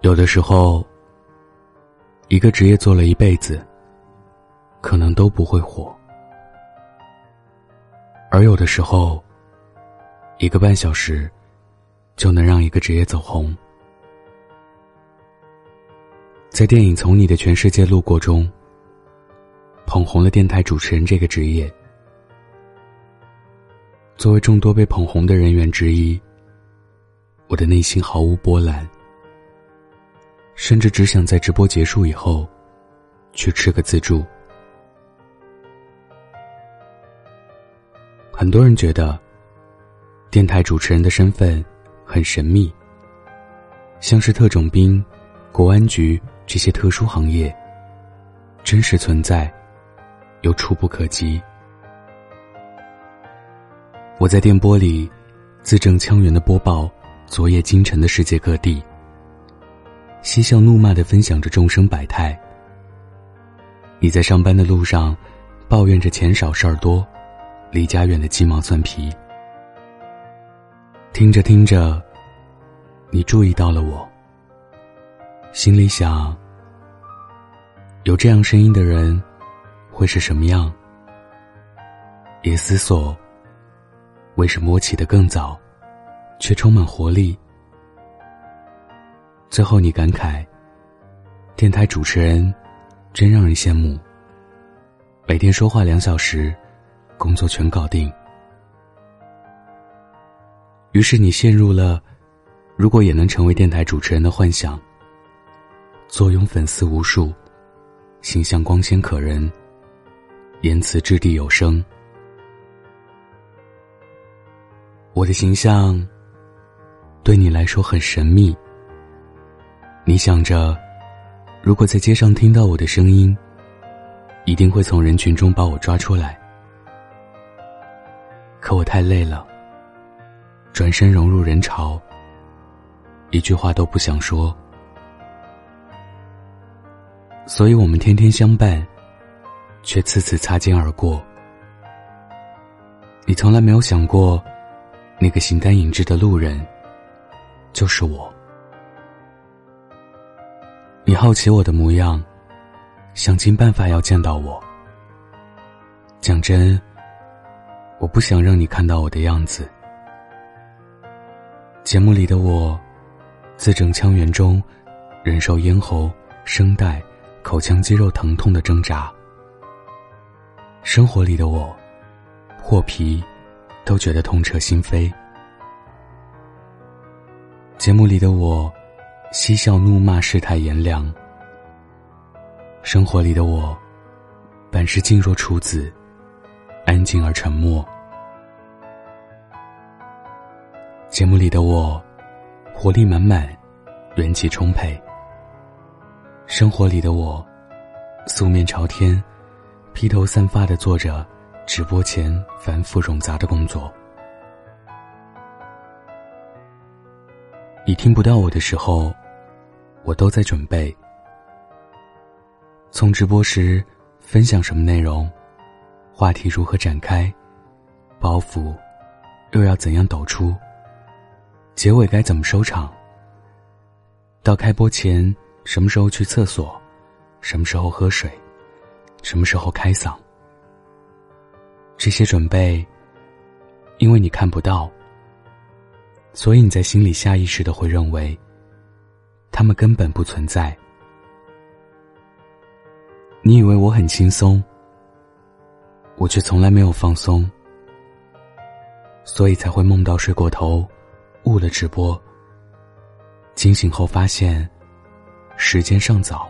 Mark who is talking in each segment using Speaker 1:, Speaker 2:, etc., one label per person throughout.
Speaker 1: 有的时候，一个职业做了一辈子，可能都不会火；而有的时候，一个半小时就能让一个职业走红。在电影《从你的全世界路过》中，捧红了电台主持人这个职业。作为众多被捧红的人员之一，我的内心毫无波澜，甚至只想在直播结束以后去吃个自助。很多人觉得。电台主持人的身份很神秘，像是特种兵、国安局这些特殊行业，真实存在又触不可及。我在电波里字正腔圆的播报昨夜今晨的世界各地，嬉笑怒骂的分享着众生百态。你在上班的路上抱怨着钱少事儿多，离家远的鸡毛蒜皮。听着听着，你注意到了我，心里想：有这样声音的人会是什么样？也思索为什么我起得更早，却充满活力。最后你感慨：电台主持人真让人羡慕，每天说话两小时，工作全搞定。于是你陷入了，如果也能成为电台主持人的幻想。坐拥粉丝无数，形象光鲜可人，言辞掷地有声。我的形象对你来说很神秘。你想着，如果在街上听到我的声音，一定会从人群中把我抓出来。可我太累了。转身融入人潮，一句话都不想说。所以我们天天相伴，却次次擦肩而过。你从来没有想过，那个形单影只的路人，就是我。你好奇我的模样，想尽办法要见到我。讲真，我不想让你看到我的样子。节目里的我，字正腔圆中，忍受咽喉、声带、口腔肌肉疼痛的挣扎。生活里的我，破皮都觉得痛彻心扉。节目里的我，嬉笑怒骂世态炎凉。生活里的我，本是静若处子，安静而沉默。节目里的我，活力满满，元气充沛。生活里的我，素面朝天，披头散发的做着直播前繁复冗杂的工作。你听不到我的时候，我都在准备。从直播时分享什么内容，话题如何展开，包袱又要怎样抖出。结尾该怎么收场？到开播前什么时候去厕所？什么时候喝水？什么时候开嗓？这些准备，因为你看不到，所以你在心里下意识的会认为，他们根本不存在。你以为我很轻松，我却从来没有放松，所以才会梦到睡过头。误了直播，惊醒后发现时间尚早。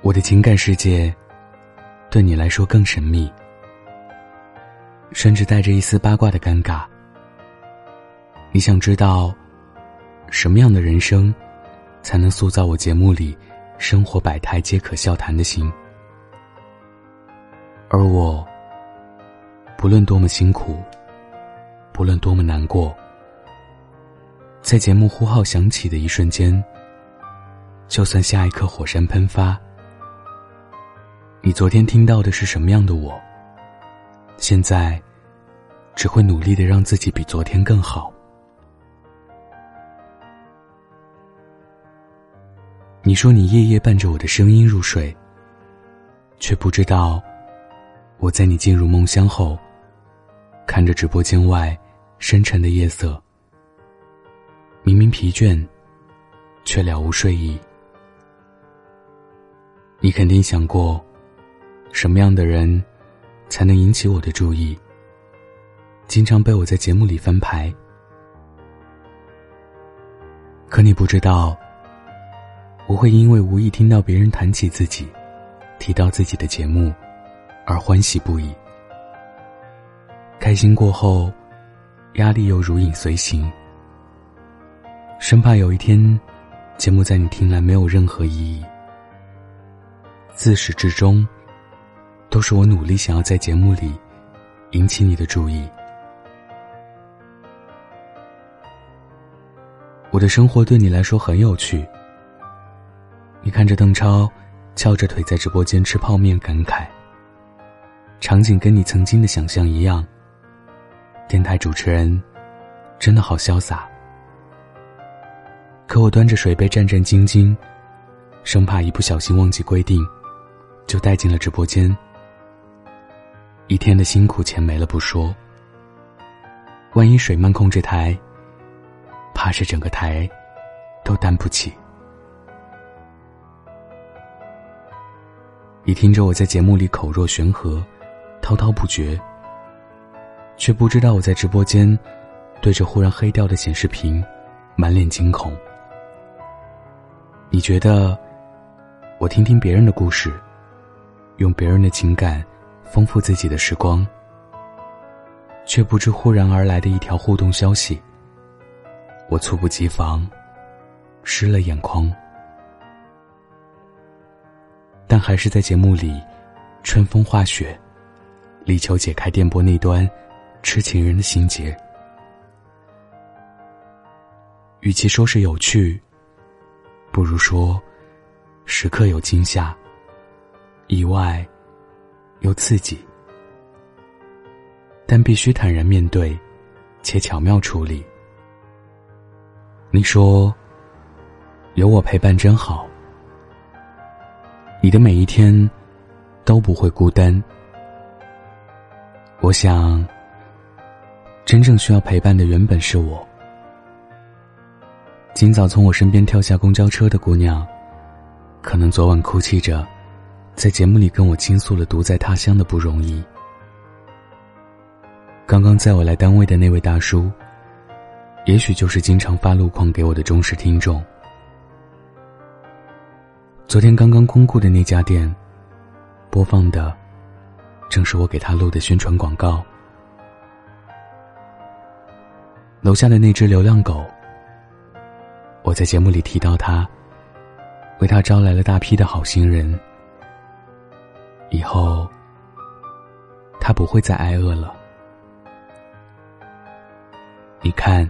Speaker 1: 我的情感世界对你来说更神秘，甚至带着一丝八卦的尴尬。你想知道什么样的人生才能塑造我节目里生活百态皆可笑谈的心？而我。不论多么辛苦，不论多么难过，在节目呼号响起的一瞬间，就算下一刻火山喷发，你昨天听到的是什么样的我？现在只会努力的让自己比昨天更好。你说你夜夜伴着我的声音入睡却不知道我在你进入梦乡后看着直播间外深沉的夜色明明疲倦却了无睡意。你肯定想过什么样的人才能引起我的注意？经常被我在节目里翻牌，可你不知道。我会因为无意听到别人谈起自己，提到自己的节目，而欢喜不已。开心过后，压力又如影随形，生怕有一天，节目在你听来没有任何意义。自始至终，都是我努力想要在节目里引起你的注意。我的生活对你来说很有趣。你看着邓超翘着腿在直播间吃泡面，感慨。场景跟你曾经的想象一样。电台主持人真的好潇洒。可我端着水杯战战兢兢，生怕一不小心忘记规定，就带进了直播间。一天的辛苦钱没了不说，万一水漫控制台，怕是整个台都担不起。你听着我在节目里口若悬河，滔滔不绝，却不知道我在直播间对着忽然黑掉的显示屏，满脸惊恐。你觉得我听听别人的故事，用别人的情感丰富自己的时光，却不知忽然而来的一条互动消息，我猝不及防，湿了眼眶。但还是在节目里，春风化雪，力求解开电波那端痴情人的心结。与其说是有趣，不如说时刻有惊吓、意外又刺激。但必须坦然面对，且巧妙处理。你说，有我陪伴真好。你的每一天都不会孤单。我想，真正需要陪伴的原本是我。今早从我身边跳下公交车的姑娘，可能昨晚哭泣着，在节目里跟我倾诉了独在他乡的不容易。刚刚载我来单位的那位大叔，也许就是经常发路况给我的忠实听众。昨天刚刚公布的那家店，播放的正是我给他录的宣传广告。楼下的那只流浪狗，我在节目里提到他，为他招来了大批的好心人。以后，他不会再挨饿了。你看，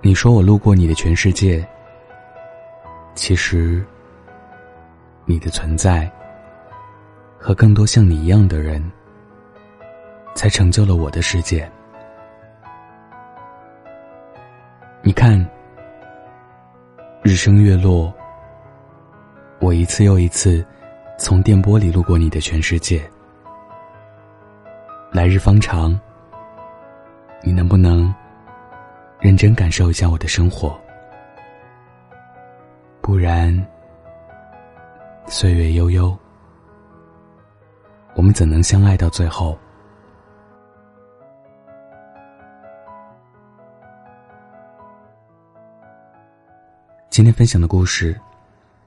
Speaker 1: 你说我路过你的全世界。其实，你的存在和更多像你一样的人，才成就了我的世界。你看，日升月落，我一次又一次从电波里路过你的全世界。来日方长，你能不能认真感受一下我的生活？不然，岁月悠悠，我们怎能相爱到最后？今天分享的故事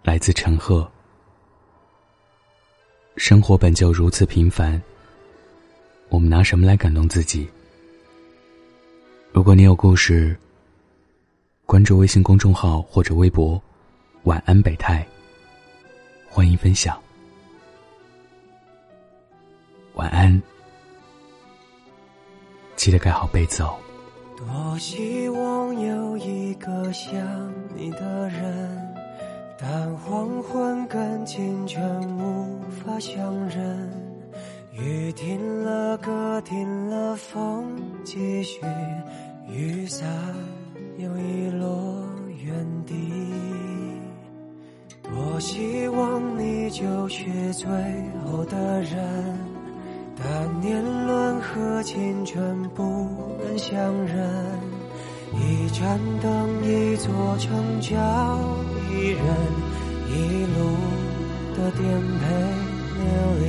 Speaker 1: 来自陈赫。生活本就如此平凡，我们拿什么来感动自己？如果你有故事，关注微信公众号或者微博。晚安，北太。欢迎分享。晚安，记得盖好被子哦。
Speaker 2: 多希望有一个像你的人，但黄昏跟清晨无法相认。雨停了，歌停了，风继续，雨伞又遗落。原地。多希望你就是最后的人，但年轮和青春不忍相认。一盏灯，一座城，叫一人一路的颠沛流离。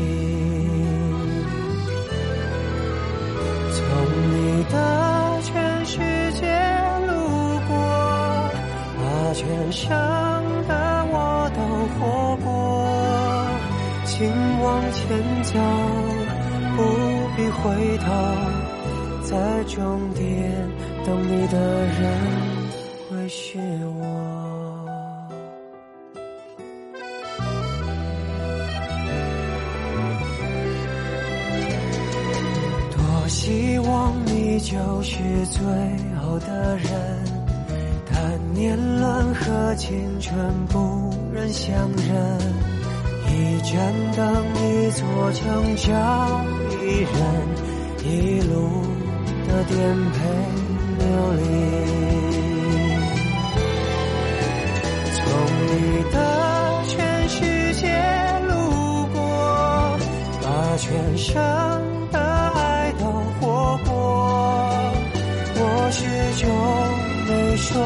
Speaker 2: 从你的全世界路过，把全生的我都活过。请往前走，不必回头，在终点等你的人就是最后的人，但年轮和青春不忍相认。一盏灯，一座城，找一人一路的颠沛流离。从你的全世界路过，把全盛说，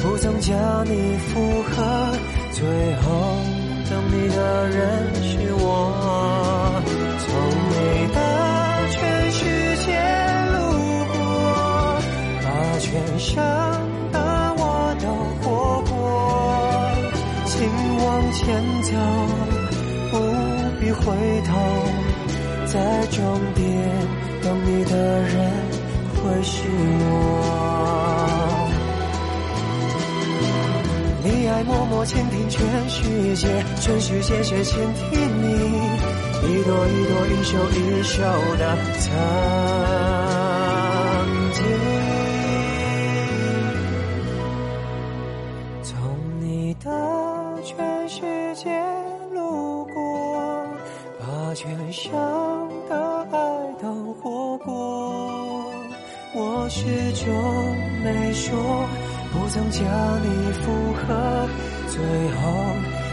Speaker 2: 不曾将你附和，最后等你的人是我。从你的全世界路过，把全盛的我都活过。请往前走，不必回头，在终点等你的人会是我。你爱默默倾听全世界，全世界却倾听你，一朵一朵，一首一首的曾经。从你的全世界路过，把全盛的爱都活过。我始终没说，不曾将你附和，最后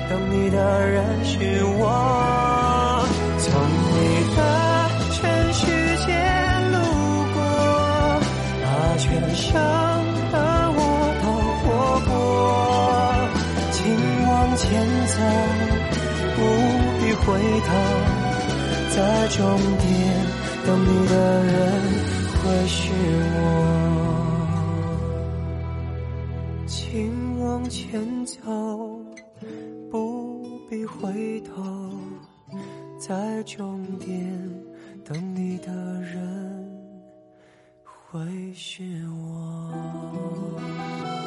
Speaker 2: 等你的人是我。从你的全世界路过，把全盛的我都活过。请往前走，不必回头，在终点等你的人。会是我，在终点等你的人会是我。